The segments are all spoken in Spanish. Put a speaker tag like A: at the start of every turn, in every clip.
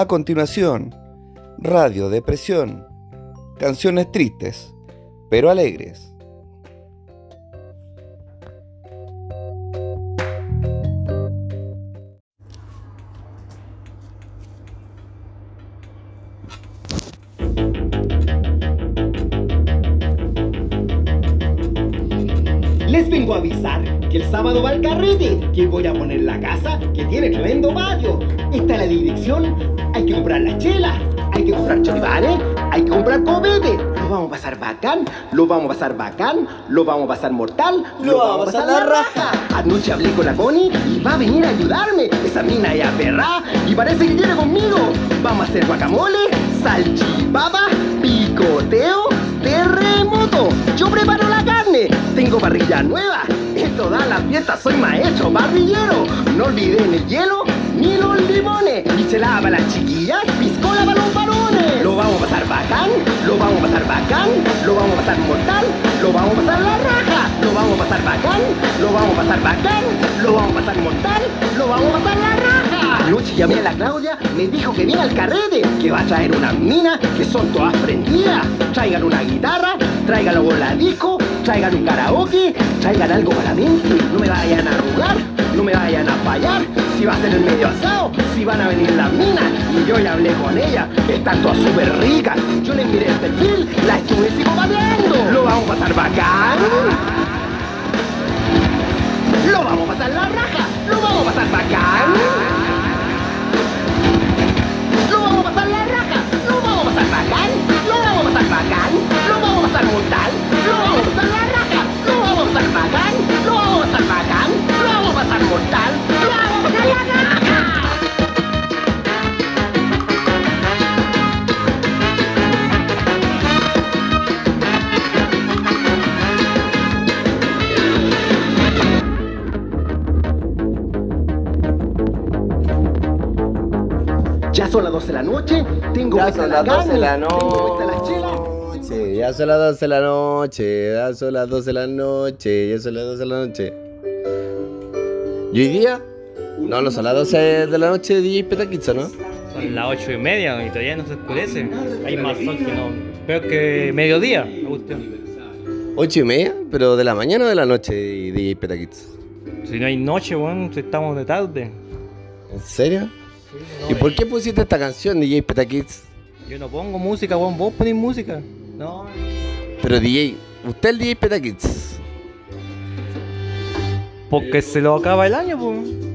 A: A continuación, Radio Depresión. Canciones tristes, pero alegres.
B: Les vengo a avisar que el sábado va el carrete, que voy a poner la casa, que tiene tremendo patio. Esta es la dirección, hay que comprar las chelas, hay que comprar choripanes, hay que comprar copete. Lo vamos a pasar bacán, lo vamos a pasar bacán, lo vamos a pasar mortal, lo, vamos a pasar la raja. Anoche hablé con la Connie y va a venir a ayudarme. Esa mina ya perra y parece que quiere conmigo. Vamos a hacer guacamole, salchipapa, picoteo, terremoto. Yo preparo la carne, tengo parrilla nueva. En todas las fiestas soy maestro parrillero. No olviden el hielo ni los limones. Michelada para las chiquillas, piscola para los varones. Lo vamos a pasar bacán, lo vamos a pasar bacán, lo vamos a pasar mortal, lo vamos a pasar la raja. Lo vamos a pasar bacán, lo vamos a pasar bacán, lo vamos a pasar mortal, lo vamos a pasar la raja. Anoche llamé a la Claudia, me dijo que viene al carrete, que va a traer unas minas que son todas prendidas. Traigan una guitarra, traigan la disco, traigan un karaoke, traigan algo para mente. No me vayan a arrugar, no me vayan a fallar. Si va a ser el medio asado, si van a venir las minas. Y yo ya hablé con ella, están todas súper ricas. Yo le miré el perfil, la estuve psicopateando. Lo vamos a pasar bacán. Lo vamos a pasar la raja, lo vamos a pasar bacán. Lo vamos a pasar la raja, lo vamos a pasar bacán, Ya son las 12 de la noche, tengo
C: Ya son las 12 de la noche. Ya son las 12 de la noche. Ya son las 12 de la noche. Ya son las 12 de la noche. ¿Y hoy día? No, no son las 12 de la noche de DJ Petaquizzo, ¿no?
D: Son las ocho y media y todavía no se oscurece. Hay más sol que no. Peor que mediodía, Agustín.
C: 8 y media, pero de la mañana o de la noche de DJ Petaquizzo.
D: Si no hay noche, weón, si estamos de tarde.
C: ¿En serio? ¿Y por qué pusiste esta canción, DJ Petaquizzo?
D: Yo no pongo música, weón, vos ponés música. No.
C: Pero DJ, usted el DJ Petaquizzo.
D: Porque se lo acaba el año, pues.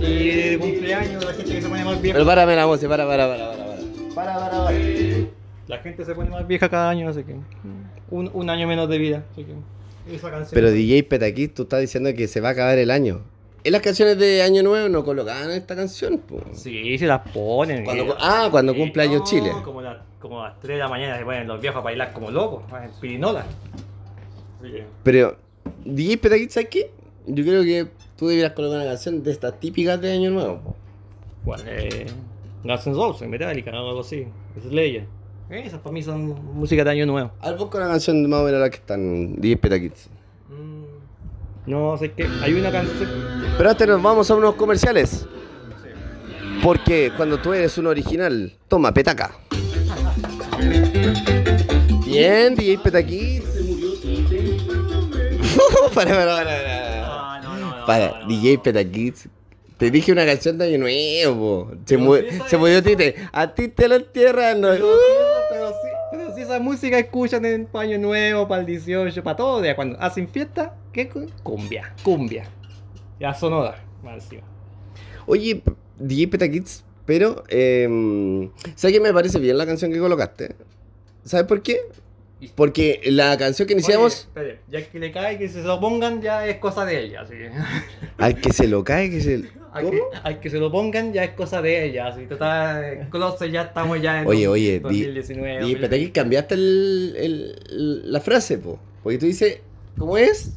D: Y de cumpleaños la gente que se pone más vieja.
C: Pero párame la música, para, para, para, para. para. Para, para, para.
D: La gente se pone más vieja cada año, así que. Un, un año menos de vida. Así que. Esa canción.
C: Pero DJ Petaquizzo, tú estás diciendo que se va a acabar el año. En las canciones de Año Nuevo no colocaban esta canción, po.
D: Sí, se las ponen.
C: Cuando-
D: eh.
C: ah, cuando
D: Sí,
C: cumple años
D: no,
C: Chile.
D: Como, la- como a las 3 de la mañana se ponen los viejos a bailar como locos, en pirinola.
C: Pero, DJ Petaquizzo, ¿sabes qué? Yo creo que tú deberías colocar una canción de estas típicas de Año Nuevo,
D: bueno, eh, Guns N' Roses, Metallica, o algo así. Slayer. Esas para mí son música de año nuevo.
C: A ver, busca una canción de más o menos la que están DJ Petaquizzo.
D: Mm, no, sé que hay una canción.
C: Pero antes nos vamos a unos comerciales. Porque cuando tú eres un original, toma petaca. Bien, DJ Petaquizzo. para, para, para, para. Para,
D: no, no,
C: DJ. Petaquizzo. Te dije una canción de Año Nuevo. Se, mu- murió Tite. A ti te lo entierran. ¿no?
D: Pero, pero sí, pero sí, esa música escuchan en pa' año nuevo, para el 18, para todo. Ya cuando hacen fiesta, ¿qué? cu- Cumbia, cumbia. Ya sonora, encima.
C: Oye, DJ Petaquizzo, pero. Eh, ¿Sabes qué me parece bien la canción que colocaste? ¿Sabes por qué? Porque la canción que iniciamos.
D: Oye, espere, ya que le cae que se lo pongan ya es cosa de ella, que.
C: Al que se lo cae, que se.
D: Al que, al que se lo pongan ya es cosa de ella, así total, close ya estamos ya en
C: Oye, oye, di-
D: 2019.
C: DJ Petaquizzo, cambiaste el, el- la frase, po. Porque tú dices. ¿Cómo es?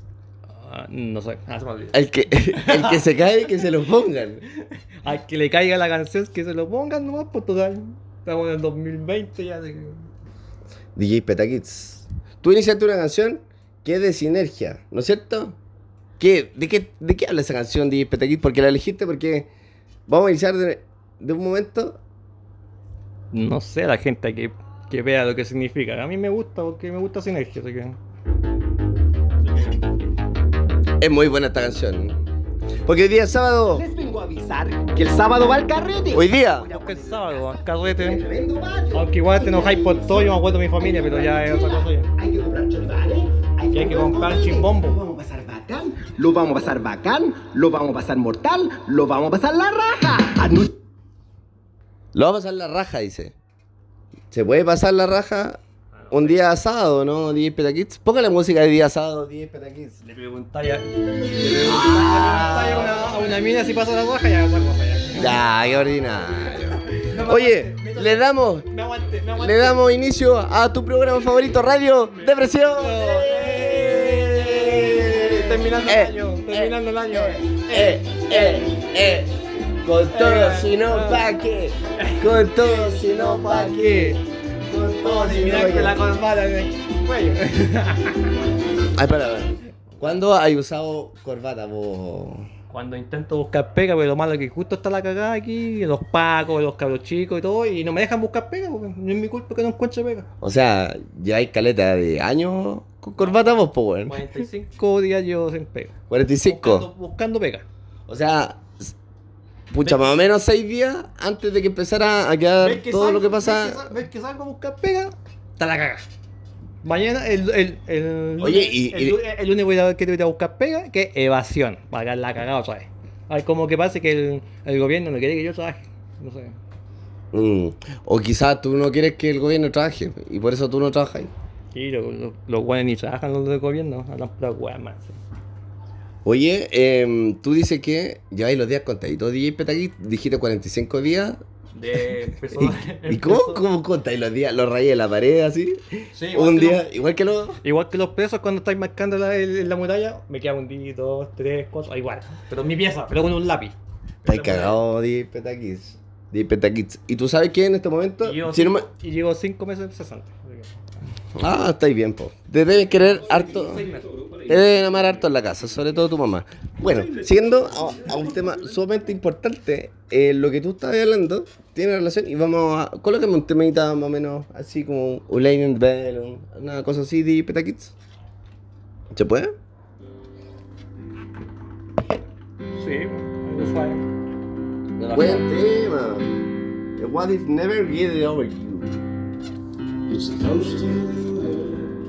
D: Ah, no sé, ah, se me olvidó.
C: El que, el que se cae, que se lo pongan.
D: Al que le caiga la canción, que se lo pongan nomás, pues total. Estamos en el 2020 ya, así que...
C: DJ Petaquits. Tú iniciaste una canción que es de sinergia, ¿no es cierto? ¿Qué, de, qué, ¿De qué habla esa canción, DJ Petaquits? Porque la elegiste porque vamos a iniciar de, de un momento
D: no sé, la gente que, que vea lo que significa. A mí me gusta porque me gusta Sinergia, así que.
C: Es muy buena esta canción. Porque hoy día es sábado.
B: Les vengo a avisar que el sábado va al carrete.
C: Hoy día.
D: Porque el sábado,
B: la
D: carrete. Aunque igual te enojáis por todo, yo me acuerdo de mi familia, pero ya es otra cosa ya.
B: Hay que comprar choripanes, hay
D: que comprar chimbombo.
B: Lo vamos a pasar bacán, lo vamos a pasar bacán, lo vamos a pasar mortal, lo vamos a pasar la raja. Anu-
C: Lo va a pasar la raja, dice. ¿Se puede pasar la raja un día sábado, no? 10 petakids. Póngale música de día sábado, 10 petakids.
D: Le preguntáis a, le preguntáis a una, a una mina si pasa la raja, ya otra cosa ya.
C: Ya, qué ordinario. Oye, le damos,
D: Me aguante, me aguante.
C: le damos inicio a tu programa favorito, Radio Depresión.
D: Terminando
C: Eh,
D: el año, terminando el año.
C: Eh, eh, eh. Con todo, si no, pa' qué. Con todo, si no, pa' qué.
D: Mira que la cuello.
C: Ay, para. ¿Cuándo hay usado corbata vos?
D: Cuando intento buscar pega, pero lo malo es que justo está la cagada aquí, los pacos, los cabros chicos y todo, y no me dejan buscar pega, porque no es mi culpa que no encuentre pega.
C: O sea, ya hay caleta de años con corbata vos, po, weón.
D: 45 días yo sin pega.
C: 45.
D: Buscando, buscando pega.
C: O sea, pucha, más o menos 6 días antes de que empezara a quedar
D: ¿Ves que
C: todo
D: salgo-
C: lo que
D: ves
C: pasa.
D: que ¿Ves que salgo a buscar pega? Está la cagada. Mañana, el, el, el,
C: Oye, y-
D: el,
C: y-
D: lunes- el lunes voy a ver que te voy a buscar pega, que evasión. Para quedar la cagada otra vez. Ay, como que parece que el, el gobierno no quiere que yo trabaje. No sé.
C: Mm. O quizás tú no quieres que el gobierno trabaje y por eso tú no trabajas.
D: Sí, lo- lo- los guanes ni trabajan los del gobierno, hablan weas más.
C: Oye, em, tú dices que lleváis los días contaditos, DJ Petaquí, dijiste 45 días.
D: De empezó,
C: ¿Y cómo, cómo contáis los días? ¿Los rayé en la pared así?
D: Sí, igual
C: un
D: que
C: día, igual que los...
D: Igual que los presos cuando estáis marcando la, la muralla, me queda un día, dos, tres, cuatro, ah, igual. Pero mi pieza, pero con un lápiz.
C: Estáis cagados, DJ Petaquis. DJ Petaquis. ¿Y tú sabes qué en este momento?
D: Y llevo,
C: Si no me-
D: cinco, y llevo cinco meses cesante.
C: Ah, estáis bien, po. Te deben querer harto.
D: Seis meses.
C: Te deben amar harto en la casa, sobre todo tu mamá. Bueno, siguiendo a, a un tema sumamente importante, eh, lo que tú estabas hablando tiene relación y vamos a. Colócame un temita más o menos así como un Lane in the Bell, un- una cosa así de Petaquits. ¿Se puede?
D: Sí, algo suave.
C: Buen tema. The What if never get over you.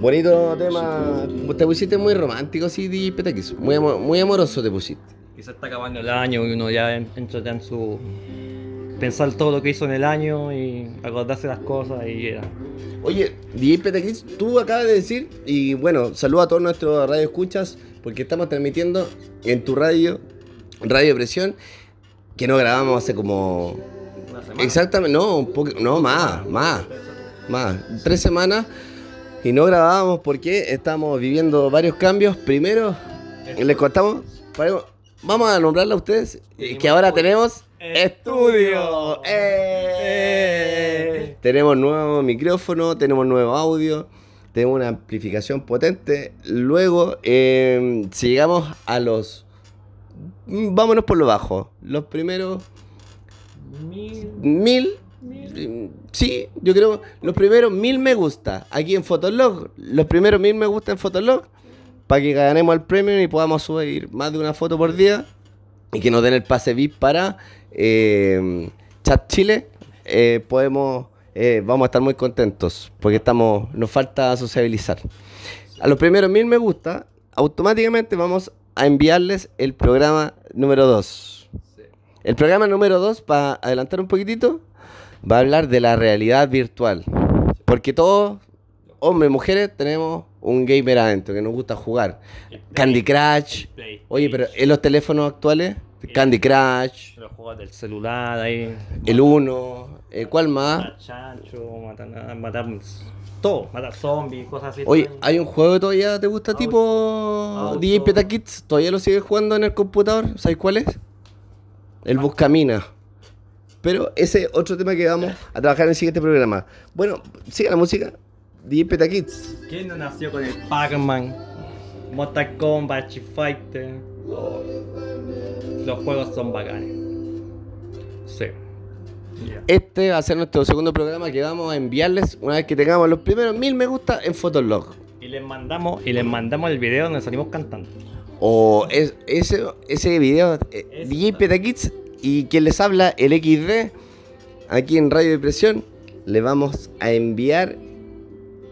C: Bonito tema. Te pusiste muy romántico, sí, di Petaquis. Muy, muy amoroso te pusiste.
D: Quizás está acabando el año y uno ya en- entra ya en su. pensar todo lo que hizo en el año y acordarse las cosas y era.
C: Oye, DJ Petaquis, tú acabas de decir, y bueno, saludo a todos nuestros radio escuchas, porque estamos transmitiendo en tu radio, Radio Presión, que no grabamos hace como.
D: Una semana.
C: Exactamente, no, un poco, no, más, más. más, tres semanas y no grabábamos porque estamos viviendo varios cambios. Primero, les contamos, vamos a nombrarla a ustedes, eh, que ahora tenemos estudio. ¡Eh! Tenemos nuevo micrófono, tenemos nuevo audio, tenemos una amplificación potente. Luego, eh, si llegamos a los... Vámonos por lo bajo. Los primeros
D: Mil-
C: mil. mm, Sí, yo creo los primeros mil me gusta aquí en Fotolog. Los primeros mil me gusta en Fotolog. Para que ganemos el premio y podamos subir más de una foto por día. Y que nos den el pase VIP para eh, Chat Chile. eh, podemos, eh, vamos a estar muy contentos. Porque estamos, nos falta sociabilizar. A los primeros mil me gusta, automáticamente vamos a enviarles el programa número 2. El programa número 2, para adelantar un poquitito, va a hablar de la realidad virtual. Porque todos, hombres y mujeres, tenemos un gamer adentro que nos gusta jugar. Candy Crush.
D: Play.
C: Oye, pero en los teléfonos actuales, Candy Crush,
D: Los juegos del celular ahí.
C: el 1, ¿cuál más?
D: Matar chancho, matar, matar todo, matar zombies, cosas así.
C: Oye, hay un juego que todavía te gusta, tipo
D: Auto.
C: DJ Petakids. ¿Todavía lo sigues jugando en el computador? ¿Sabes cuál es? El Buscamina. Pero ese es otro tema que vamos a trabajar en el siguiente programa. Bueno, siga la música. DJ Petakids.
D: ¿Quién no nació con el Pac-Man? Mortal Kombat, Fighter. Oh, Los juegos son bacanes. Sí.
C: Este va a ser nuestro segundo programa que vamos a enviarles una vez que tengamos los primeros mil me gusta en Fotolog.
D: Y les mandamos, y les mandamos el video donde salimos cantando.
C: O es, ese, ese video, eh. DJ Petakids y quien les habla, el XD, aquí en Radio Depresión, le vamos a enviar.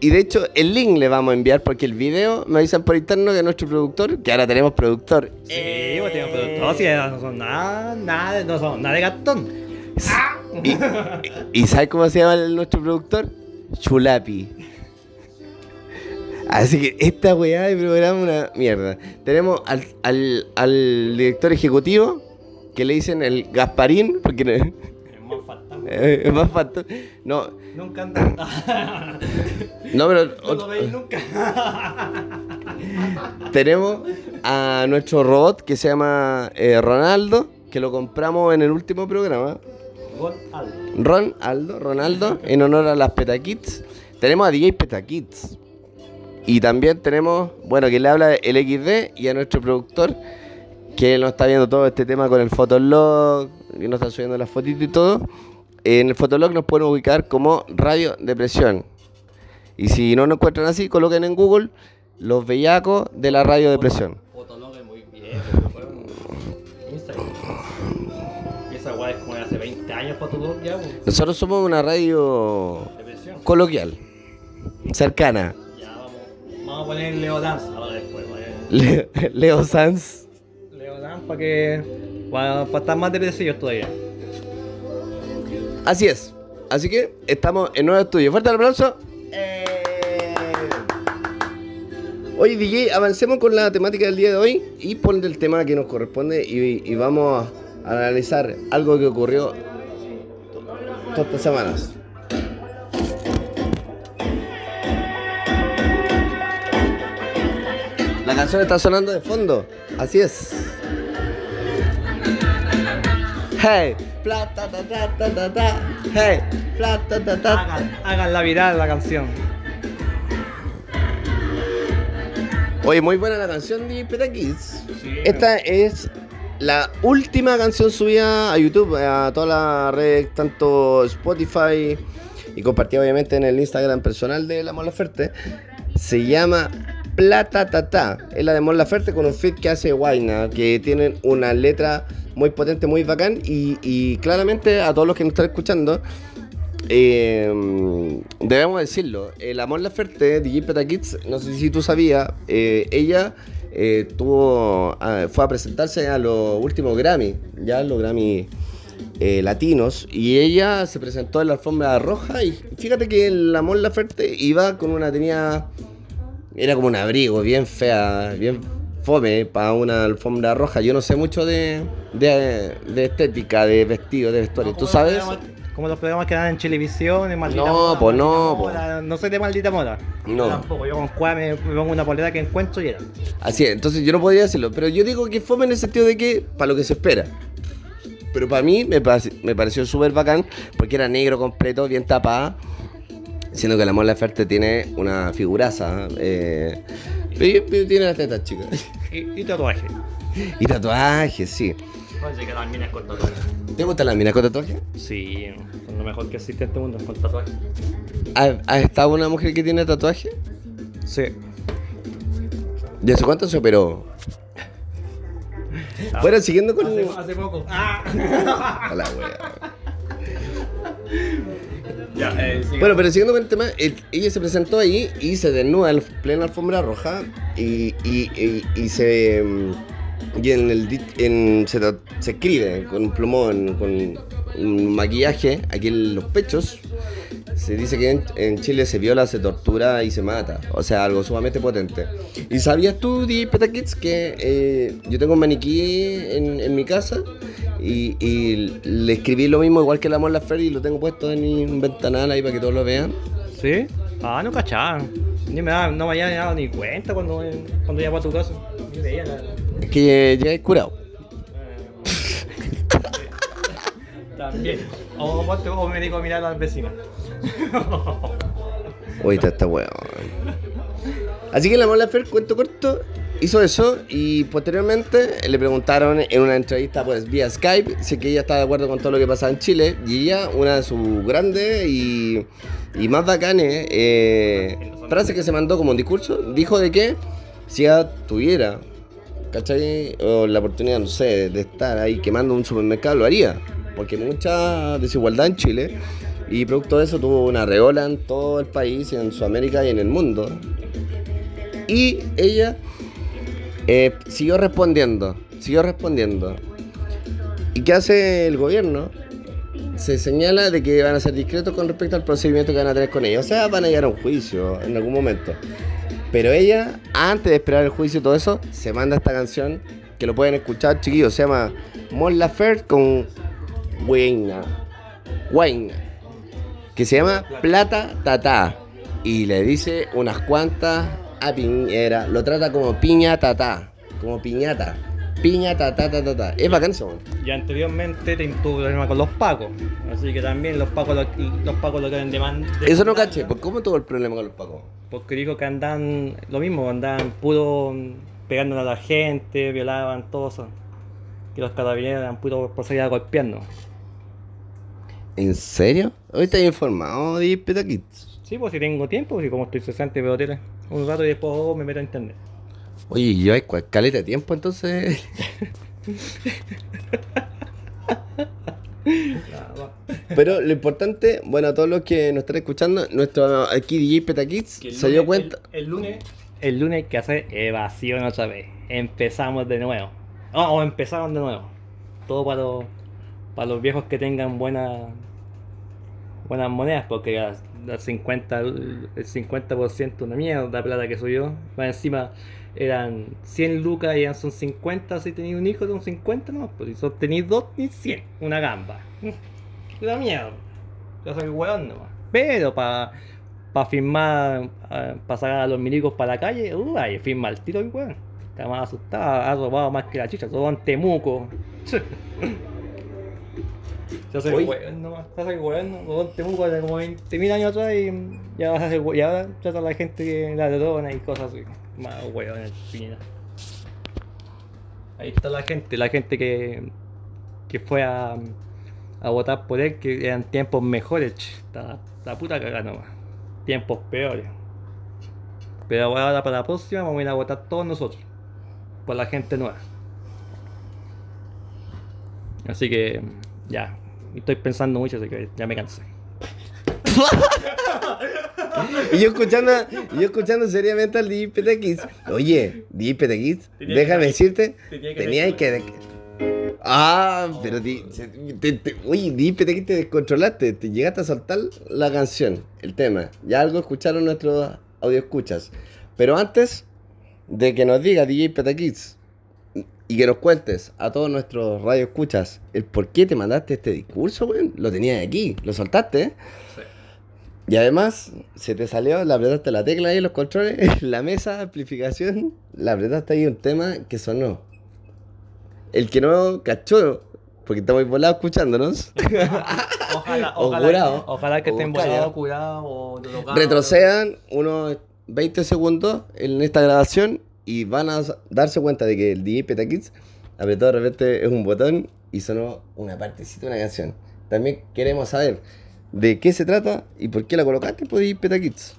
C: Y de hecho, el link le vamos a enviar porque el video me avisan por interno que nuestro productor, que ahora tenemos productor.
D: Sí, pues tenemos productor, sí, no son nada, no son nada de gastón.
C: Y, y ¿sabes cómo se llama el- nuestro productor? Chulapi. Así que esta weá de programa es una mierda. Tenemos al, al, al director ejecutivo, que le dicen el Gasparín, porque
D: Es más faltamos.
C: es más falto. No,
D: Nunca
C: no, pero
D: No lo veis nunca.
C: tenemos a nuestro robot que se llama eh, Ronaldo, que lo compramos en el último programa.
D: Gol Aldo.
C: Ron Aldo, Ronaldo, en honor a las Petakids. Tenemos a DJ Petakids. Y también tenemos, bueno, que le habla el XD y a nuestro productor, que nos está viendo todo este tema con el Fotolog, y nos está subiendo las fotitos y todo. En el Fotolog nos pueden ubicar como Radio Depresión. Y si no nos encuentran así, coloquen en Google los bellacos de la Radio Depresión.
D: Fotolog es muy Instagram. Esa weá es como hace 20 años Fotolog ya.
C: Nosotros somos una radio coloquial, cercana.
D: Ya vamos. Vamos a poner Leo Dance ahora después, weón.
C: Le- Leo Sanz.
D: Para que. Para, para estar más depresivo todavía.
C: Así es. Así que estamos en nuevo estudio. Fuerte el aplauso. Oye, DJ, avancemos con la temática del día de hoy y pon el tema que nos corresponde y, y vamos a analizar algo que ocurrió todas estas semanas. La canción está sonando de fondo. Así es. Hey, plata, ta, ta, ta, ta, ta. Hey, plata, ta, ta.
D: Hagan, hagan la viral la canción.
C: Oye, muy buena la canción de Peta Kids.
D: Sí.
C: Esta es la última canción subida a YouTube, a todas las redes, tanto Spotify y compartida obviamente en el Instagram personal de la Mon Laferte. Se llama Plata Tata. Es la de Mon Laferte con un feat que hace Guayna, que tienen una letra muy potente, muy bacán y, claramente a todos los que nos están escuchando. eh, debemos decirlo, el Amor Laferte, DJ Peta Kids, no sé si tú sabías, eh, ella eh, tuvo, ah, fue a presentarse a los últimos Grammy, ya los Grammy eh, latinos, y ella se presentó en la alfombra roja y fíjate que el Amor Laferte iba con una, tenía, era como un abrigo bien fea, bien fome para una alfombra roja. Yo no sé mucho de, de, de estética, de vestido, de vestuario. ¿Tú
D: Como los
C: sabes?
D: Como los programas que dan en televisión, en maldita
C: No,
D: Maldita
C: no,
D: Moda, No soy de maldita moda.
C: No.
D: Yo Tampoco, yo con cuál me, pongo una polera que encuentro y era.
C: Así es, entonces yo no podría decirlo, pero yo digo que fome en el sentido de que para lo que se espera. Pero para mí me, parec- me pareció súper bacán porque era negro completo, bien tapada. Siendo que la Mon Laferte tiene una figuraza. Eh, pero- pero tiene las tetas chicas.
D: Y, y tatuaje.
C: Y tatuajes, sí.
D: Oye, que también es con tatuaje.
C: ¿Te gustan las minas con tatuajes?
D: Sí, son lo mejor que existe en este mundo, con tatuaje.
C: ¿Has, has estado una mujer que tiene tatuaje?
D: Sí.
C: ¿De hace cuánto se operó? Bueno, siguiendo con.
D: Hace, hace poco. Ah.
C: A la wea.
D: Ya, eh.
C: Bueno, pero siguiendo con el tema, el- ella se presentó ahí y se desnuda en plena alfombra roja y, y, y, y se. mm, Y en el en- se, se escribe con un plumón, con un maquillaje aquí en los pechos. Se dice que en, en Chile se viola, se tortura y se mata. O sea, algo sumamente potente. ¿Y sabías tú, Peta Kids, que eh, yo tengo un maniquí en, en mi casa? Y, y le escribí lo mismo, igual que la Laferte, y lo tengo puesto en mi ventanal ahí para que todos lo vean.
D: ¿Sí? Ah, no cachaba. Ni me daba, no me había dado ni cuenta cuando, cuando iba a tu casa. Veía la-
C: Es que ya he curado.
D: También. O, me digo a mirar a las vecinas.
C: Oye, está esta weón. Así que la Mon Laferte, cuento corto, hizo eso y posteriormente le preguntaron en una entrevista pues vía Skype si que ella estaba de acuerdo con todo lo que pasaba en Chile y ella, una de sus grandes y, y más bacanes eh, frases que se mandó como un discurso, dijo de que si ella tuviera, ¿cachai? O la oportunidad, no sé, de estar ahí quemando un supermercado, lo haría. Porque hay mucha desigualdad en Chile y producto de eso tuvo una reola en todo el país, en Sudamérica y en el mundo. Y ella eh, siguió respondiendo, siguió respondiendo. ¿Y qué hace el gobierno? Se señala de que van a ser discretos con respecto al procedimiento que van a tener con ella. O sea, van a llegar a un juicio en algún momento. Pero ella, antes de esperar el juicio y todo eso, se manda esta canción que lo pueden escuchar, chiquillos. Se llama Mon Laferte con Wayne. Wayne. Que se llama Plata Tata. Y le dice unas cuantas a Piñera. Lo trata como piña tata. Como piñata. Piña tata tata tata. Es bacán.
D: Y anteriormente te tuvo problema con los pacos. Así que también los pacos lo, los pacos lo quieren demandar.
C: Eso no caché. ¿Por cómo tuvo el problema con los pacos?
D: Porque dijo que andan lo mismo, andaban puro pegándole a la gente, violaban, todo eso. Que los carabineros eran puro por salir a golpearnos.
C: ¿En serio? Hoy estás informado de Peta Kids.
D: Sí, pues si tengo tiempo, si como estoy cesante veo tele un rato y después oh, me meto a internet.
C: Oye, yo hay cual- caleta de tiempo entonces. Pero lo importante, bueno, a todos los que nos están escuchando, nuestro aquí DJ Peta Kids
D: Que el
C: se dio cuenta.
D: El, el lunes. El lunes hay que hacer evasión otra vez. Empezamos de nuevo. Oh, o empezaron de nuevo. Todo para los, para los viejos que tengan buenas buenas monedas, porque las, las 50, el 50% una mierda la plata que soy yo. Más encima eran 100 lucas y ya son 50 si tenéis un hijo un 50, no, pues si son- tenéis dos, ni 100, una gamba. Una mierda. Yo soy weón nomás. Pero para pa firmar, para sacar a los milicos para la calle, uh, ahí firma el tiro, weón. Está más asustado, ha robado más que la chicha, todo en Temuco. Yo soy weón nomás, yo soy robó en Temuco hace como 20.000 años atrás y ya vas a ser y ahora trata a la gente que ladrona y cosas así. Más weón el piña. Ahí está la gente, la gente que, que fue a, a votar por él, que eran tiempos mejores, está la puta cagada nomás. Tiempos peores. Pero ahora para la próxima vamos a ir a votar todos nosotros. Por la gente nueva. Así que ya. Estoy pensando mucho, así que ya me cansé.
C: Y yo escuchando, y yo escuchando seriamente al DJ. Oye, DJ Peta Kids,
D: Tenía
C: déjame
D: que-
C: decirte,
D: tenía que
C: tenía que. Ah, pero di- te- te- oye, DJ Peta Kids te descontrolaste, te llegaste a soltar la canción, el tema. Ya algo escucharon nuestros audio escuchas. Pero antes de que nos diga DJ Peta Kids y que nos cuentes a todos nuestros radio escuchas el por qué te mandaste este discurso, weón, lo tenías aquí, lo soltaste, ¿eh? Y además, se te salió, le apretaste la tecla ahí los controles, la mesa amplificación, le apretaste ahí un tema que sonó. El que no cachó, porque estamos volados escuchándonos,
D: Ojalá,
C: O
D: ojalá,
C: curado,
D: ojalá que estén volados, curados o
C: retrocedan unos 20 segundos en esta grabación y van a darse cuenta de que el DJ Petakids apretó de repente es un botón y sonó una partecita de una canción. También queremos saber de qué se trata y por qué la colocaste por DJ Petakids.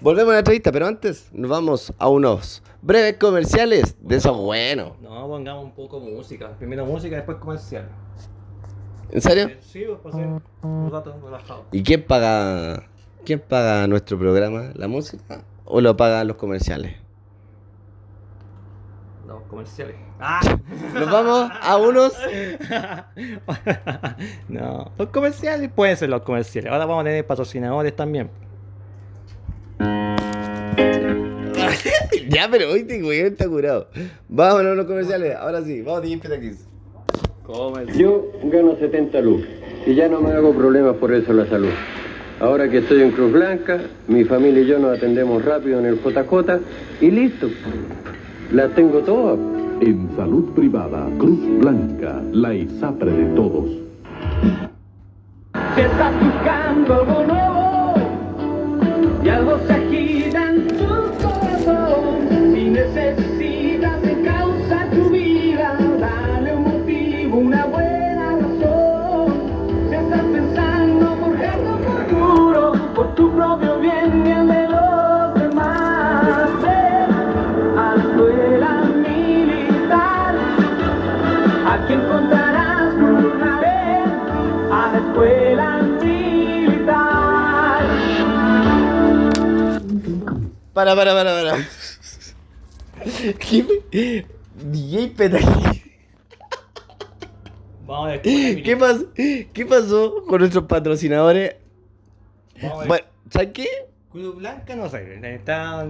C: Volvemos a la entrevista, pero antes nos vamos a unos breves comerciales de esos buenos.
D: No, pongamos un poco de música. Primero música, después comercial.
C: ¿En serio?
D: Sí, pues un rato relajado.
C: ¿Y quién paga, quién paga nuestro programa? ¿La música o lo pagan los comerciales?
D: Los comerciales. ¡Ah!
C: Nos vamos a unos
D: no, los comerciales pueden ser los comerciales. Ahora vamos a tener patrocinadores también.
C: Ya, pero hoy te güey, está curado. Vámonos a los comerciales. Ahora sí, vamos a DJ Petakids.
E: Yo gano 70 lucas y ya no me hago problemas por eso la salud. Ahora que estoy en Cruz Blanca, mi familia y yo nos atendemos rápido en el JJ y listo. Las tengo todas.
F: En salud privada, Cruz Blanca, la ISAPRE de todos.
G: Si estás buscando algo nuevo y algo se
C: Para, para, para, para. ¿Qué? DJ Petaquis.
D: Vamos a ver.
C: ¿Qué, pasó? ¿Qué pasó con nuestros patrocinadores?
D: Vamos a.
C: Bueno, ¿sabes qué?
D: Club Blanca, no sé. Está...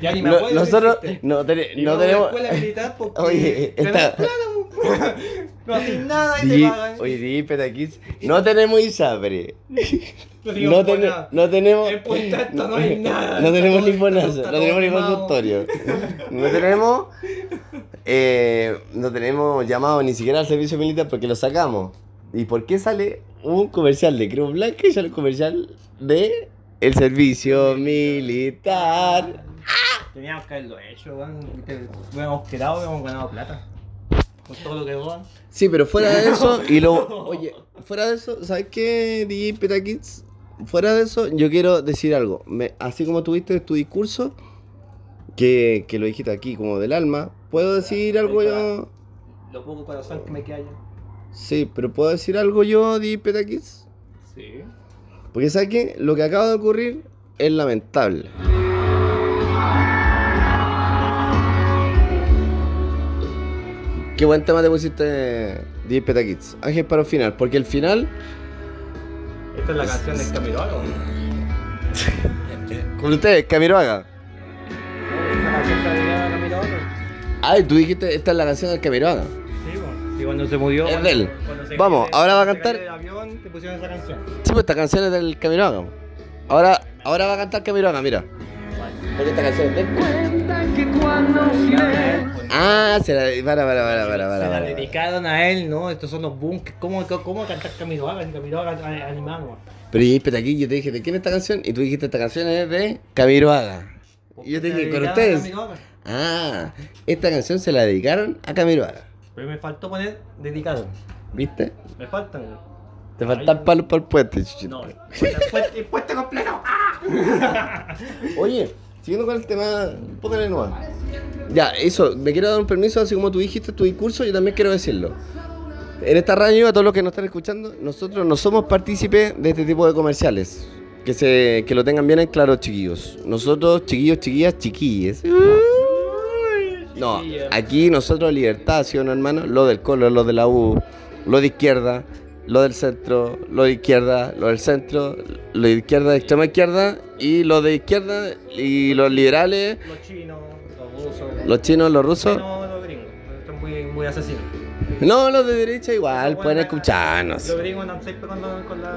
D: Ya ni me
C: No-
D: acuerdo. que
C: nosotros no,
D: Y
C: no tenemos.
D: escuela militar porque
C: Oye, está-
D: plata. No haces nada y te
C: DJ
D: pagan.
C: Oye, DJ Petaquis. No tenemos ISAPRE.
D: No tenemos
C: No, ten- no tenemos.
D: En Punta Alta no hay nada.
C: No tenemos
D: Está
C: ni
D: todo-
C: fonazo,
D: está
C: no tenemos. No tenemos. eh, no tenemos llamado ni siquiera al servicio militar porque lo sacamos. ¿Y por qué sale un comercial de Cruz Blanca y sale un comercial de el servicio militar?
D: Teníamos que haberlo hecho, weón. Hubiéramos quedado, hubiéramos ganado plata. Con todo lo que roban.
C: Sí, pero fuera de eso, y lo. Oye, fuera de eso, ¿sabes qué, DJ Petakids? Fuera de eso, yo quiero decir algo. Me- así como tuviste tu discurso, que, que lo dijiste aquí como del alma, ¿puedo decir algo yo?
D: Lo poco corazón que me queda ya.
C: Sí, pero ¿puedo decir algo yo, DJ Petakids?
D: Sí.
C: Porque ¿sabes qué? Lo que acaba de ocurrir es lamentable. Qué buen tema te pusiste, DJ Petakids. Ángel para el final, porque el final
D: Esta es la canción del Camiroaga, weón.
C: Con ustedes, Camiroaga.
D: Camiroaga.
C: Ay, tú dijiste, esta es la canción del Camiroaga.
D: Sí, weón. Y cuando se murió.
C: Es de él. Vamos, ahora va a cantar-
D: avión, te pusieron esa canción.
C: Sí, pues esta canción es del Camiroaga. Ahora, ahora va a cantar Camiroaga, mira. Porque esta canción es del... Ah, se la... Para, para, para, para, para,
D: se la
C: para.
D: dedicaron a él, ¿no? Estos son los bunkers. ¿Cómo, cómo cantar Camiroaga? En Camiroaga a- animado, weón.
C: Pero aquí, yo te dije, ¿de quién es esta canción? Y tú dijiste, esta canción es de Camiroaga. Y yo te dije, con ustedes.
D: Camiroaga.
C: Ah, esta canción se la dedicaron a Camiroaga.
D: Pero me faltó poner dedicado.
C: ¿Viste?
D: Me faltan.
C: Te faltan palos para el puente, chuchito.
D: No, puente, puente completo. ¡Ah!
C: Oye, siguiendo con el tema, póngale nueva. Ya, eso, me quiero dar un permiso, así como tú dijiste tu discurso, yo también quiero decirlo. En esta radio, a todos los que nos están escuchando, nosotros no somos partícipes de este tipo de comerciales. Que, se, que lo tengan bien en claro, chiquillos. Nosotros, chiquillos, chiquillas, chiquilles. No, aquí nosotros libertad, ¿sí o no, hermano? Lo del colo, lo de la U, lo de izquierda, lo del centro, lo de izquierda, lo del centro, lo de izquierda, extrema izquierda, y lo de izquierda, y los liberales,
D: Los chinos, los rusos.
C: los chinos, los rusos.
D: No, los gringos. Son muy, muy asesinos.
C: No, los de derecha igual, pueden escucharnos.
D: Los gringos andan siempre con, la- con la.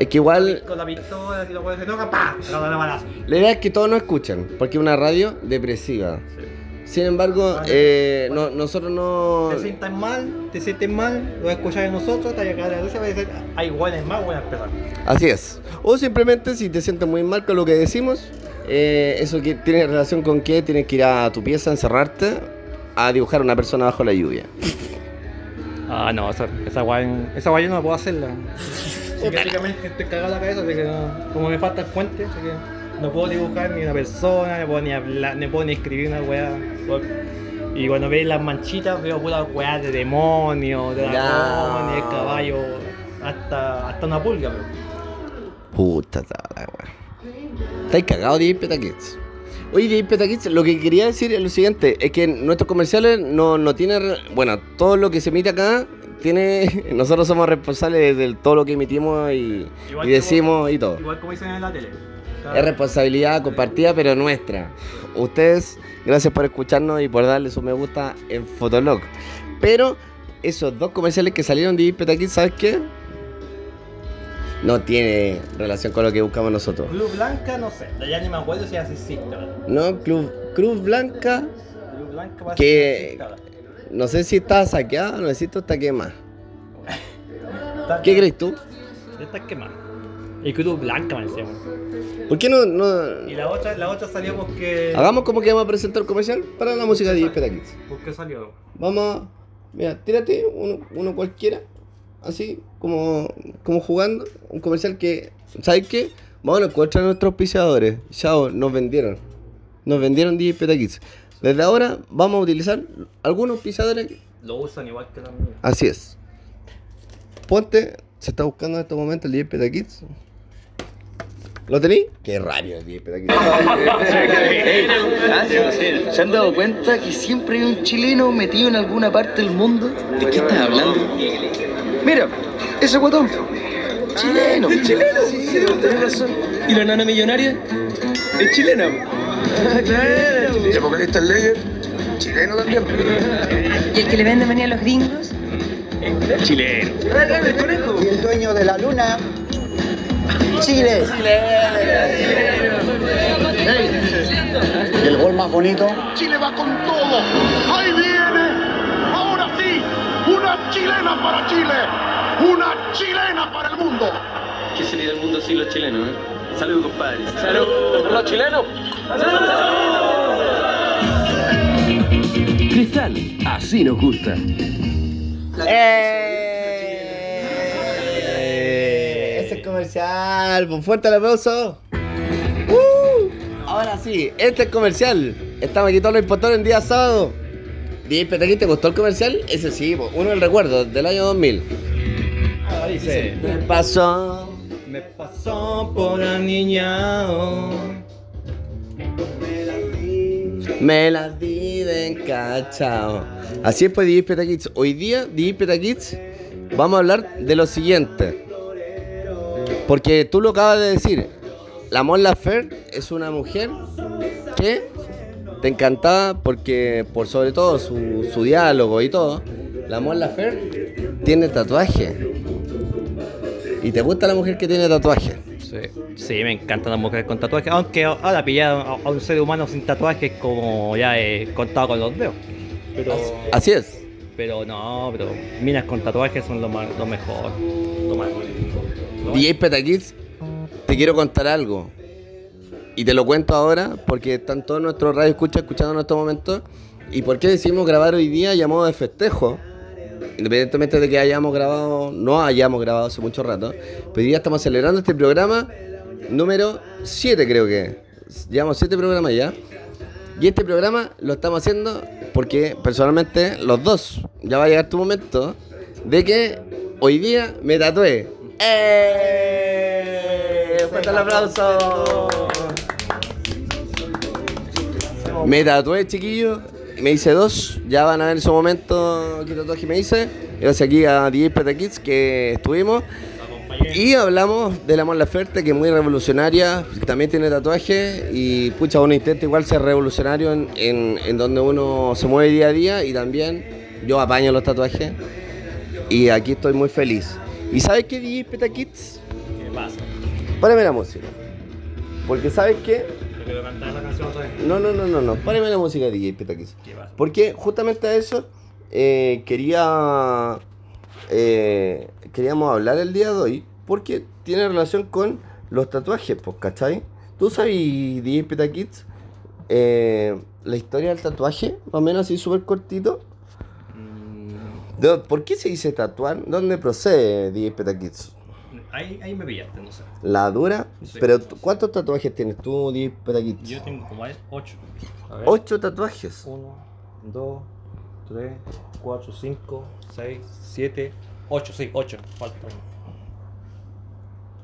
C: Es que igual,
D: Con la pistola, y los se enojan, ¡pa! Se agarran a balazo.
C: la idea es que todos nos escuchan, porque es una radio depresiva.
D: Sí.
C: Sin embargo,
D: Vale.
C: eh, no- nosotros no...
D: Te sientas mal, te sientes mal, lo escuchas de nosotros, te vas a cagar de la risa, vas a decir, hay buenas más, buenas personas.
C: Así es. O simplemente si te sientes muy mal con lo que decimos, eh, eso que tiene relación con que tienes que ir a tu pieza, encerrarte, a dibujar a una persona bajo la lluvia.
D: Ah, no, esa, esa guay, esa guay yo no puedo hacerla. Psiquiátricamente estoy cagado la cabeza, así que no- como me falta el puente, así que no puedo dibujar ni una persona, no puedo ni hablar, no puedo ni escribir una weá. Y cuando veis las manchitas veo puras weas de demonios, dragones, caballo, hasta, hasta una pulga, bro.
C: Puta la wea. Estáis cagados de Petakids. Oye, de Petakids, lo que quería decir es lo siguiente: es que nuestros comerciales no, no tienen. Bueno, todo lo que se emite acá tiene. Nosotros somos responsables de todo lo que emitimos y, decimos y todo.
D: Igual como dicen en la tele.
C: Es responsabilidad compartida, pero nuestra. Ustedes, gracias por escucharnos y por darle su me gusta en Fotolog. Pero esos dos comerciales que salieron de Petakids, ¿sabes qué? No tiene relación con lo que buscamos nosotros.
D: Club Blanca, no sé, ya ni me acuerdo si así existe.
C: No, Club, Cruz Blanca,
D: Club Blanca
C: Que- no sé si está saqueada, si esto está quemada.
D: Está-
C: ¿Qué crees tú?
D: Esta es quemada. Y Cruz Blanca me decía.
C: ¿Por qué no, no...
D: Y la otra, la otra salió porque.
C: Hagamos como que vamos a presentar un comercial para la música de Petakids?
D: ¿Por qué salió?
C: Vamos a. Mira, tírate uno, uno cualquiera. Así, como, como jugando. Un comercial que. ¿Sabes qué? Vamos a encontrar a nuestros auspiciadores. Chao, nos vendieron. Nos vendieron 10 petaquits. Desde ahora vamos a utilizar algunos auspiciadores.
D: Lo usan igual que los míos.
C: Así es. Ponte. Se está buscando en este momento el 10 petaquits. ¿Lo tení? Qué raro, DJ Petaquits.
H: ¿Se han dado cuenta que siempre hay un chileno metido en alguna parte del mundo? ¿De qué estás hablando? Mira, ese guatón. Chileno, chileno, sí, tenés razón. ¿Y la nana millonaria? Es chilena. claro. ¿Y el vocalista Leger? Chileno también.
I: ¿Y el que le vende manía a los gringos?
H: Chileno. el conejo.
B: Y el dueño de la luna, Chile.
H: ¿Y el gol más bonito?
J: Chile va con todo. Ahí viene. Ahora sí. Una chilena para Chile. Una chilena para el mundo.
H: ¿Qué sería del mundo sin los chilenos, eh? Salud, compadre. Salud. ¿Los chilenos?
F: Cristal, así nos gusta.
C: ¡Eh! Comercial. Pues fuerte el aplauso. ¡Uh! Ahora sí, este es comercial. Estamos aquí todos los impostores en día sábado. Petaquín, ¿te gustó el comercial? Ese sí, po. uno del recuerdo, del año 2000.
D: Ahora dice.
C: Me pasó.
D: Me pasó por aniñado.
C: Me las di de encachao. Así es, pues, DJ Petakids. Hoy día, DJ Petakids, vamos a hablar de lo siguiente. Porque tú lo acabas de decir. La Mon Laferte es una mujer que te encantaba porque, por sobre todo, su, su diálogo y todo. La Mon Laferte tiene tatuaje. ¿Y te gusta la mujer que tiene tatuaje?
D: Sí, sí, me encantan las mujeres con tatuajes. Aunque ahora pillar a, a un ser humano sin tatuajes como ya he contado con los dedos. Pero,
C: Así es.
D: pero no, pero minas con tatuajes son lo, más, lo mejor. Lo más.
C: DJ Petakids, te quiero contar algo. Y te lo cuento ahora porque están todos nuestros radio escucha escuchando en estos momentos. ¿Y por qué decidimos grabar hoy día llamado de festejo? Independientemente de que hayamos grabado, no hayamos grabado hace mucho rato. Pero hoy día estamos celebrando este programa número 7 creo que. Llevamos 7 programas ya. Y este programa lo estamos haciendo porque personalmente los dos, ya va a llegar tu momento de que hoy día me tatué. ¡Eh! ¡Fuerte el aplauso! Me tatué, chiquillo. Me hice dos. Ya van a ver en su momento qué tatuaje me hice. Gracias aquí a DJ Peta Kids que estuvimos. Y hablamos de la Mon Laferte, que es muy revolucionaria, también tiene tatuaje y pucha, uno intenta igual ser revolucionario en, en- en donde uno se mueve día a día y también yo apaño los tatuajes y aquí estoy muy feliz. ¿Y sabes qué, DJ Peta Kids?
D: ¿Qué pasa?
C: Párame la música. Porque ¿sabes qué?
D: Canción.
C: No, no, no, no, no. Párame la música, DJ Peta Kids.
D: ¿Qué pasa?
C: Porque justamente a eso eh, quería eh, queríamos hablar el día de hoy porque tiene relación con los tatuajes, pues, ¿cachai? ¿Tú sabes, DJ Peta Kids, eh, la historia del tatuaje? Más o menos así súper cortito. ¿De- ¿Por qué se dice tatuar? ¿Dónde procede, DJ Peta Kids?
D: ahí, ahí me pillaste, no sé.
C: ¿La dura?
D: Sí.
C: Pero, tú- ¿cuántos tatuajes tienes tú, DJ Peta Kids?
D: Yo tengo como 8.
C: Ocho tatuajes.
D: 1, 2, 3, 4, 5, 6, 7, 8, sí, 8. Falta.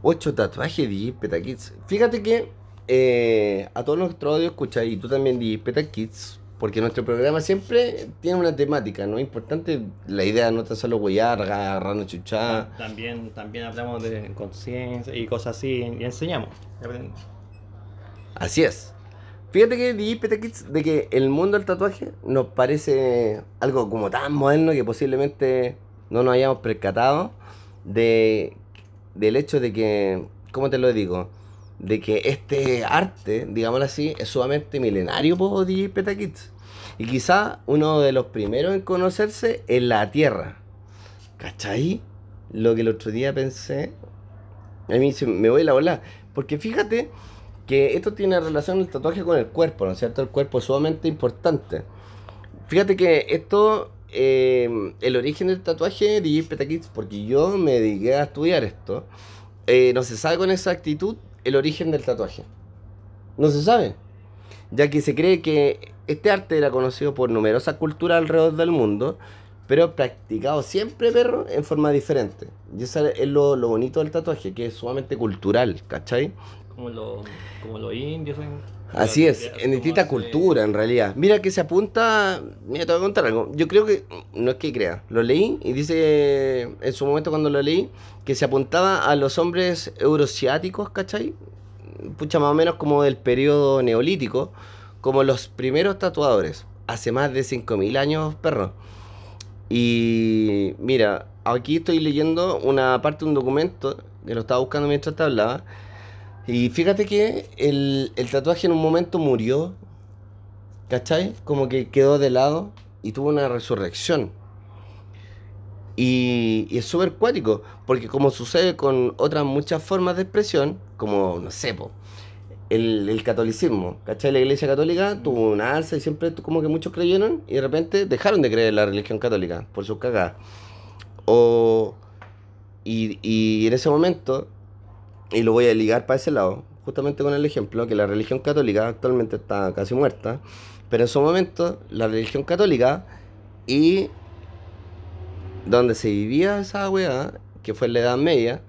C: Ocho tatuajes DJ Peta Kids. Fíjate que eh, a todos nuestros audios escucháis, y tú también DJ Peta Kids, porque nuestro programa siempre tiene una temática, ¿no? Importante la idea no tan solo huellar, agarrando chuchada.
D: También, también hablamos de conciencia y cosas así y enseñamos.
C: Así es. Fíjate que Peta Kids, de que el mundo del tatuaje nos parece algo como tan moderno que posiblemente no nos hayamos percatado de, del hecho de que, ¿cómo te lo digo? De que este arte, digámoslo así, es sumamente milenario por DJ Peta. Y quizá uno de los primeros en conocerse en la Tierra. ¿Cachai? Lo que el otro día pensé, a mí se me voy la bola. Porque fíjate que esto tiene relación el tatuaje con el cuerpo, ¿no es cierto? El cuerpo es sumamente importante. Fíjate que esto, eh, el origen del tatuaje, DJ Peta Kids, porque yo me dediqué a estudiar esto, eh, no se sabe con exactitud el origen del tatuaje. No se sabe. Ya que se cree que este arte era conocido por numerosas culturas alrededor del mundo, pero practicado siempre, perro, en forma diferente. Y eso es lo, lo bonito del tatuaje, que es sumamente cultural, ¿cachai?
D: como los, como los indios.
C: Así es, en distinta
D: hace-
C: cultura en realidad. Mira que se apunta, mira, te voy a contar algo. Yo creo que, no es que crea, lo leí y dice en su momento cuando lo leí que se apuntaba a los hombres eurasiáticos, ¿cachai? Pucha, más o menos como del periodo neolítico, como los primeros tatuadores, hace más de 5.000 años, perro. Y mira, aquí estoy leyendo una parte de un documento que lo estaba buscando mientras te hablaba. Y fíjate que el, el tatuaje en un momento murió, ¿cachai? Como que quedó de lado y tuvo una resurrección. Y, y es súper cuático, porque como sucede con otras muchas formas de expresión, como, no sé, el, el catolicismo, ¿cachai? La iglesia católica tuvo una alza y siempre como que muchos creyeron y de repente dejaron de creer en la religión católica por sus cagadas. O, y, y en ese momento, y lo voy a ligar para ese lado, justamente con el ejemplo, que la religión católica actualmente está casi muerta, pero en su momento la religión católica y donde se vivía esa weá, que fue en la Edad Media,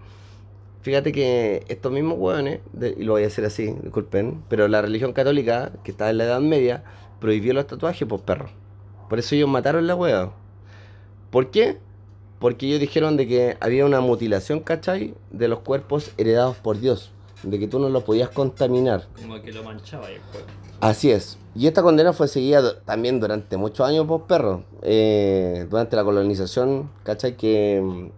C: fíjate que estos mismos weones, de- y lo voy a decir así, disculpen, pero la religión católica, que está en la Edad Media, prohibió los tatuajes por perros. Por eso ellos mataron la weá. ¿Por qué? Porque ellos dijeron de que había una mutilación, ¿cachai? De los cuerpos heredados por Dios. De que tú no los podías contaminar.
D: Como que lo manchaba y después.
C: Así es. Y esta condena fue seguida también durante muchos años por perros. Eh, durante la colonización, ¿cachai? Que mm,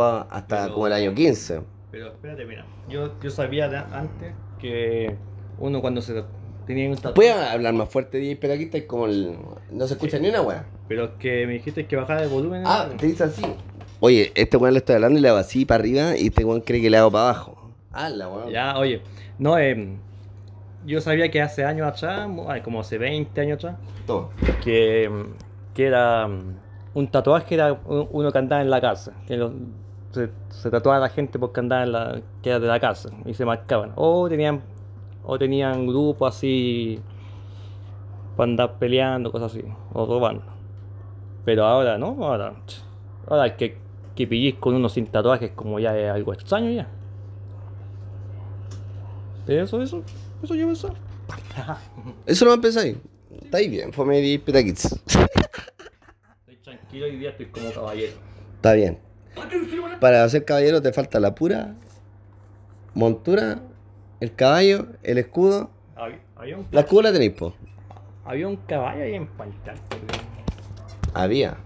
C: a- hasta
D: Pero-
C: como el año 15.
D: Pero espérate, mira. Yo, yo sabía de antes que uno cuando se tenía un tatuaje.
C: ¿Puedes hablar más fuerte, DJ? Pero aquí está como el... No se escucha ni una weá.
D: Pero es que me dijiste que bajara el volumen.
C: Ah, te dice así. Oye, este weón le estoy hablando y le hago así para arriba y este weón cree que le hago para abajo. Ah, la weón.
D: Ya, oye. No, eh, yo sabía que hace años atrás, como hace 20 años atrás,
C: Toma.
D: que, que era un tatuaje era uno que andaba en la casa. Que se, se tatuaba a la gente porque andaba en la, que era de la casa y se marcaban. O tenían, o tenían grupos así para andar peleando, cosas así, o robando. Pero ahora no, ahora, ahora que, que pillís con uno sin tatuajes como ya es algo extraño ya. Eso, eso, eso yo pensaba.
C: Eso no pensáis. Está ahí bien, fue DJ Petakids.
D: Estoy tranquilo y día estoy como caballero.
C: Está bien. Para ser caballero te falta la pura montura, el caballo, el escudo.
D: Había, un,
C: La escudo la tenéis, po.
D: había un caballo ahí en Pantal.
C: Había.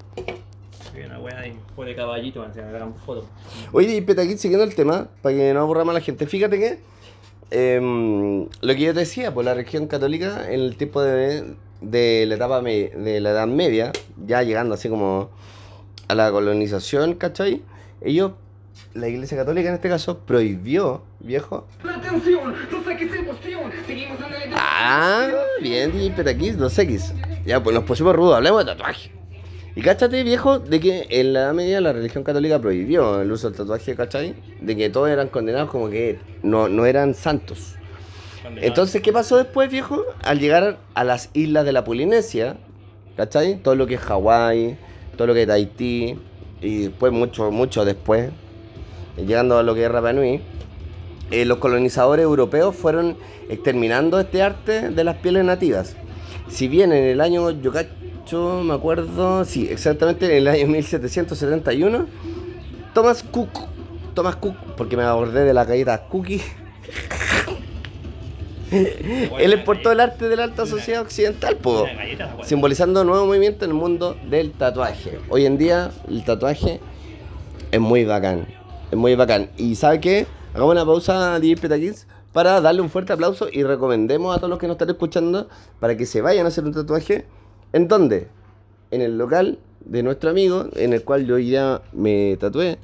D: Había una ahí, fue de caballito, se me sacan fotos.
C: Oye, DJ Petakids, siguiendo el tema, para que no aburra más a la gente, fíjate que em, lo que yo te decía, pues la religión católica en el tiempo de, de la etapa me- de la Edad Media, ya llegando así como a la colonización, ¿cachai? Ellos, la iglesia católica en este caso, prohibió, viejo,
G: Atención, los X en cuestión. Seguimos en el
C: Ah, bien, DJ Petaquis, 2X. Ya, pues nos pusimos rudos, hablemos de tatuaje. Y cáchate, viejo, de que en la Edad Media la religión católica prohibió el uso del tatuaje, ¿cachai? De que todos eran condenados como que no, no eran santos. Entonces, ¿qué pasó después, viejo? Al llegar a las islas de la Polinesia, ¿cachai? Todo lo que es Hawái, todo lo que es Tahití, y después, mucho, mucho después, llegando a lo que es Rapa Nui, eh, los colonizadores europeos fueron exterminando este arte de las pieles nativas. Si bien en el año, yo cacho, me acuerdo, sí, exactamente en el año 1771, Thomas Cook, Thomas Cook, porque me acordé de la galleta Cookie, él exportó el arte de la alta sociedad occidental, po, simbolizando un nuevo movimiento en el mundo del tatuaje. Hoy en día el tatuaje es muy bacán, es muy bacán. ¿Y sabe qué? Hagamos una pausa, DJ Petaquins, para darle un fuerte aplauso y recomendemos a todos los que nos están escuchando para que se vayan a hacer un tatuaje. ¿En dónde? En el local de nuestro amigo, en el cual yo ya me tatué.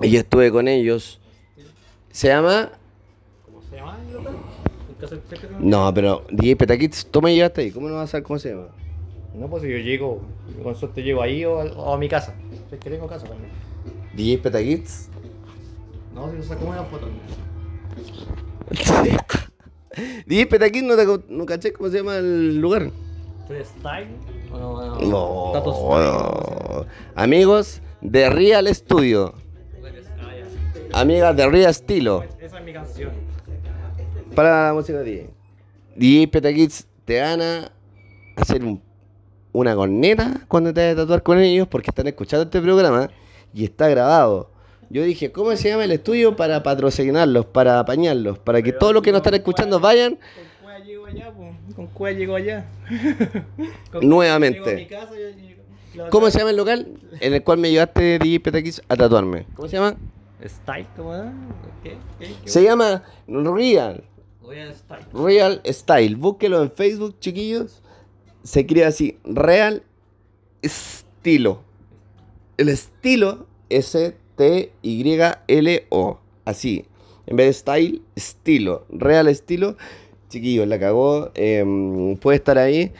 C: Y yo estuve con ellos. Se llama...
D: ¿Cómo se llama el local?
C: No, pero DJ Petaquits, toma y llegaste ahí. ¿Cómo no vas a saber cómo se llama?
D: No, pues si yo llego, con suerte llego ahí o, a- o a mi casa. Es que tengo casa también.
C: DJ Petaquits.
D: No, si yo saco una foto.
C: DJ Petaquits, ¿no, te, no caché cómo se llama el lugar?
D: Freestyle. No, no,
C: No, no. Amigos de Real Studio. Amigas de Real Estilo.
D: Esa es mi canción.
C: Para la música de DJ. DJ Peta Kids te van a hacer un- una corneta cuando te vayas a tatuar con ellos porque están escuchando este programa y está grabado. Yo dije, ¿cómo se llama el estudio para patrocinarlos, para apañarlos, para que todos los que nos están escuchando vayan
D: Con cuál llego allá, po. Con cuál llego allá. Con
C: Nuevamente.
D: llego a mi casa, yo- yo- lo-
C: ¿Cómo se llama el local en el cual me llevaste DJ Peta Kids a tatuarme? ¿Cómo se llama?
D: Style, ¿cómo es? ¿Qué? ¿Qué? ¿Qué?
C: Se llama Real.
D: Royal Style.
C: Real Style. Búsquelo en Facebook, chiquillos. Se escribe así: Real Estilo. El estilo S-T-Y-L-O. Así. En vez de style, estilo. Real estilo. Chiquillos, la cagó. em, puede estar ahí.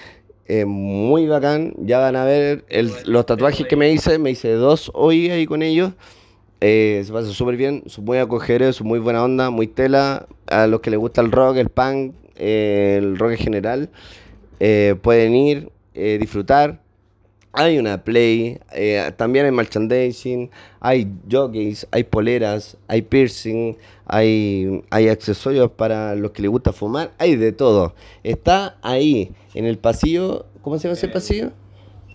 C: muy bacán. Ya van a ver el- los tatuajes que me hice. Me hice dos hoy ahí con ellos. Eh, se pasa súper bien, son muy acogedores, son muy buena onda, muy tela. A los que les gusta el rock, el punk, eh, el rock en general, eh, pueden ir, eh, disfrutar. Hay una play, eh, también hay merchandising, hay jockeys, hay poleras, hay piercing, hay, hay accesorios para los que les gusta fumar, hay de todo. Está ahí, en el pasillo, ¿cómo se llama ese pasillo?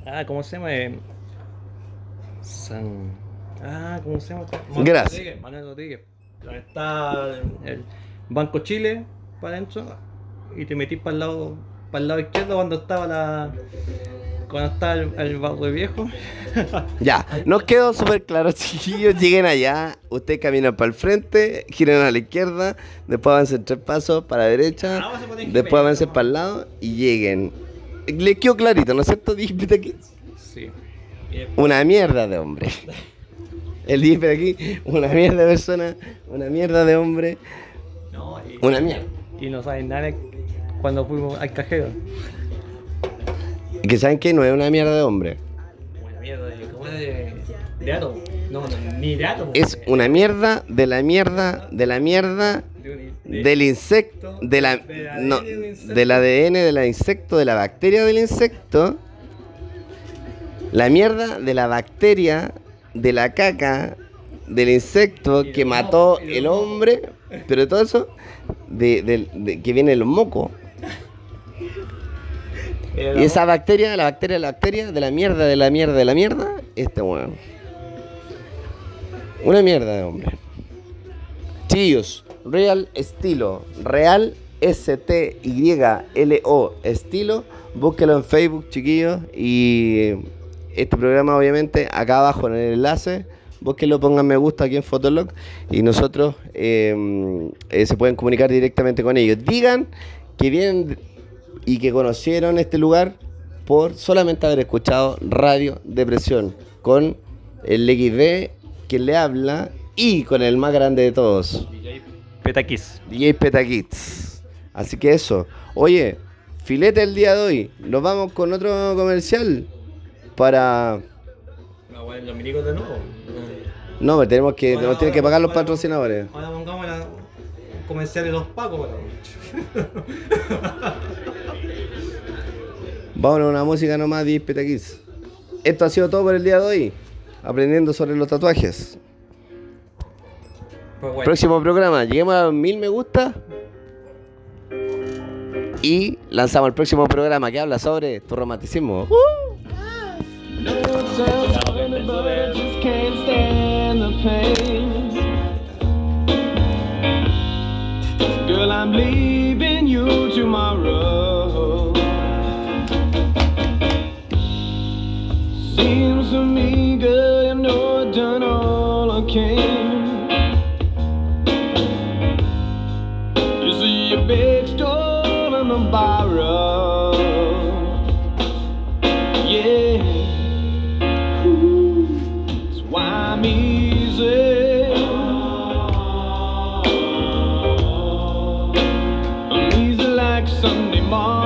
D: Ah, ¿cómo se llama? Eh, San. Ah, ¿cómo se llama? Manuel
C: Gracias.
D: Rodríguez, Manuel Rodríguez. Está el Banco Chile para adentro y te metís para el lado, para el lado izquierdo cuando estaba la. Cuando estaba el, el barrio viejo.
C: Ya, nos quedó súper claro, chiquillos. Lleguen allá, ustedes caminan para el frente, giran a la izquierda, después avancen tres pasos para la derecha,
D: Ah,
C: después avancen para el lado y lleguen. Les quedó clarito, ¿no es cierto? Dígame aquí.
D: Sí.
C: Una mierda de hombre. El dígame aquí, una mierda de persona, una mierda de hombre,
D: no, y,
C: una mierda.
D: y no saben nada cuando fuimos al cajero.
C: Que saben que no es una mierda de hombre,
D: mierda, de- ¿cómo es de, de átomo? No, no, ni de átomo.
C: es una mierda de la mierda de la mierda
D: de, de-
C: del insecto, de la, no,
D: del
C: ADN del insecto, de la bacteria del insecto, la mierda de la bacteria, de la caca, del insecto que mató el hombre, pero de todo eso, de, de- que viene el moco. Y esa bacteria, la bacteria, la bacteria, de la mierda, de la mierda, de la mierda, este weón. Una mierda de hombre. Chillos, Real Estilo, Real S-T-Y-L-O, Estilo. Búsquelo en Facebook, chiquillos. Y este programa, obviamente, acá abajo en el enlace. Búsquenlo, pongan me gusta aquí en Fotolog. Y nosotros eh, eh, se pueden comunicar directamente con ellos. Digan que vienen y que conocieron este lugar por solamente haber escuchado Radio Depresión con el XD que le habla y con el más grande de todos,
D: DJ Petaquis.
C: DJ Petakids. Así que eso. Oye, filete el día de hoy. Nos vamos con otro comercial para.
D: No, bueno, los milicos de nuevo.
C: No, pero tenemos que,
D: Bueno,
C: nos tienen que
D: ahora-
C: pagar los
D: ahora-
C: patrocinadores.
D: Ahora pongamos la comercial de los pacos.
C: Vámonos a una música nomás, DJ Petakids. Esto ha sido todo por el día de hoy. Aprendiendo sobre los tatuajes.
D: Pues bueno.
C: Próximo programa, lleguemos a mil me gusta. Y lanzamos el próximo programa que habla sobre tu romanticismo.
K: pain. Girl, I'm leaving you tomorrow. Seems to me, girl, you know I've done all I can. You see a big store in the borrow. Yeah. That's why I'm easy. I'm easy like Sunday morning.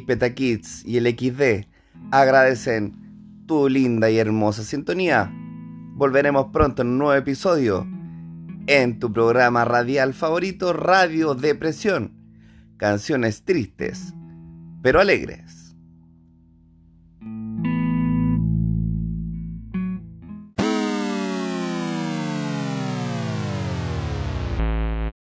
C: Petakids y el XD agradecen tu linda y hermosa sintonía. Volveremos pronto en un nuevo episodio en tu programa radial favorito Radio Depresión. Canciones tristes, pero alegres.